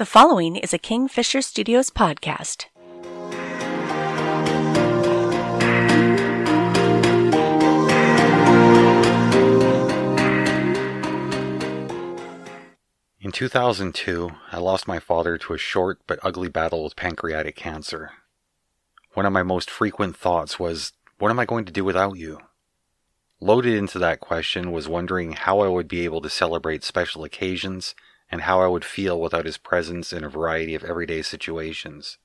The following is a Kingfisher Studios podcast. In 2002, I lost my father to a short but ugly battle with pancreatic cancer. One of my most frequent thoughts was, What am I going to do without you? Loaded into that question was wondering how I would be able to celebrate special occasions and how I would feel without his presence in a variety of everyday situations.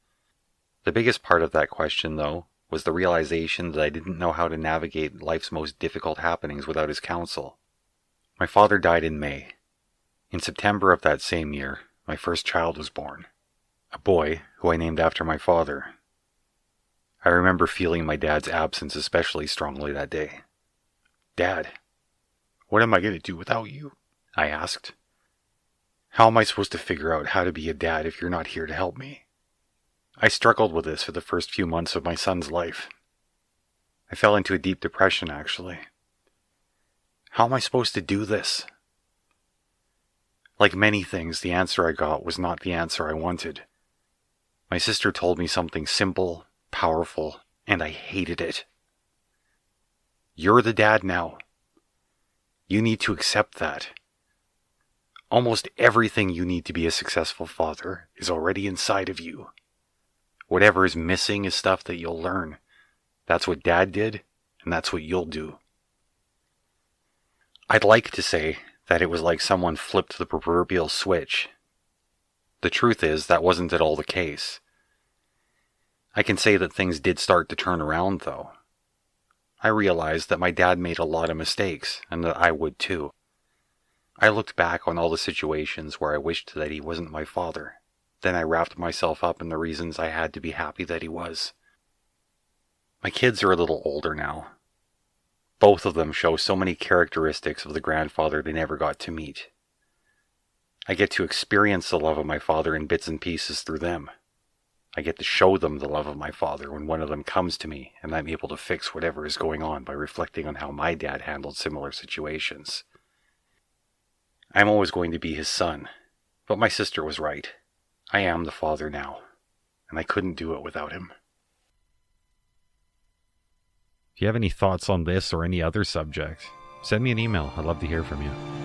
The biggest part of that question, though, was the realization that I didn't know how to navigate life's most difficult happenings without his counsel. My father died in May. In September of that same year, my first child was born. A boy who I named after my father. I remember feeling my dad's absence especially strongly that day. Dad, what am I going to do without you? I asked. How am I supposed to figure out how to be a dad if you're not here to help me? I struggled with this for the first few months of my son's life. I fell into a deep depression, actually. How am I supposed to do this? Like many things, the answer I got was not the answer I wanted. My sister told me something simple, powerful, and I hated it. You're the dad now. You need to accept that. Almost everything you need to be a successful father is already inside of you. Whatever is missing is stuff that you'll learn. That's what dad did, and that's what you'll do. I'd like to say that it was like someone flipped the proverbial switch. The truth is, that wasn't at all the case. I can say that things did start to turn around, though. I realized that my dad made a lot of mistakes, and that I would too. I looked back on all the situations where I wished that he wasn't my father. Then I wrapped myself up in the reasons I had to be happy that he was. My kids are a little older now. Both of them show so many characteristics of the grandfather they never got to meet. I get to experience the love of my father in bits and pieces through them. I get to show them the love of my father when one of them comes to me and I'm able to fix whatever is going on by reflecting on how my dad handled similar situations. I'm always going to be his son. But my sister was right. I am the father now, and I couldn't do it without him. If you have any thoughts on this or any other subject, send me an email. I'd love to hear from you.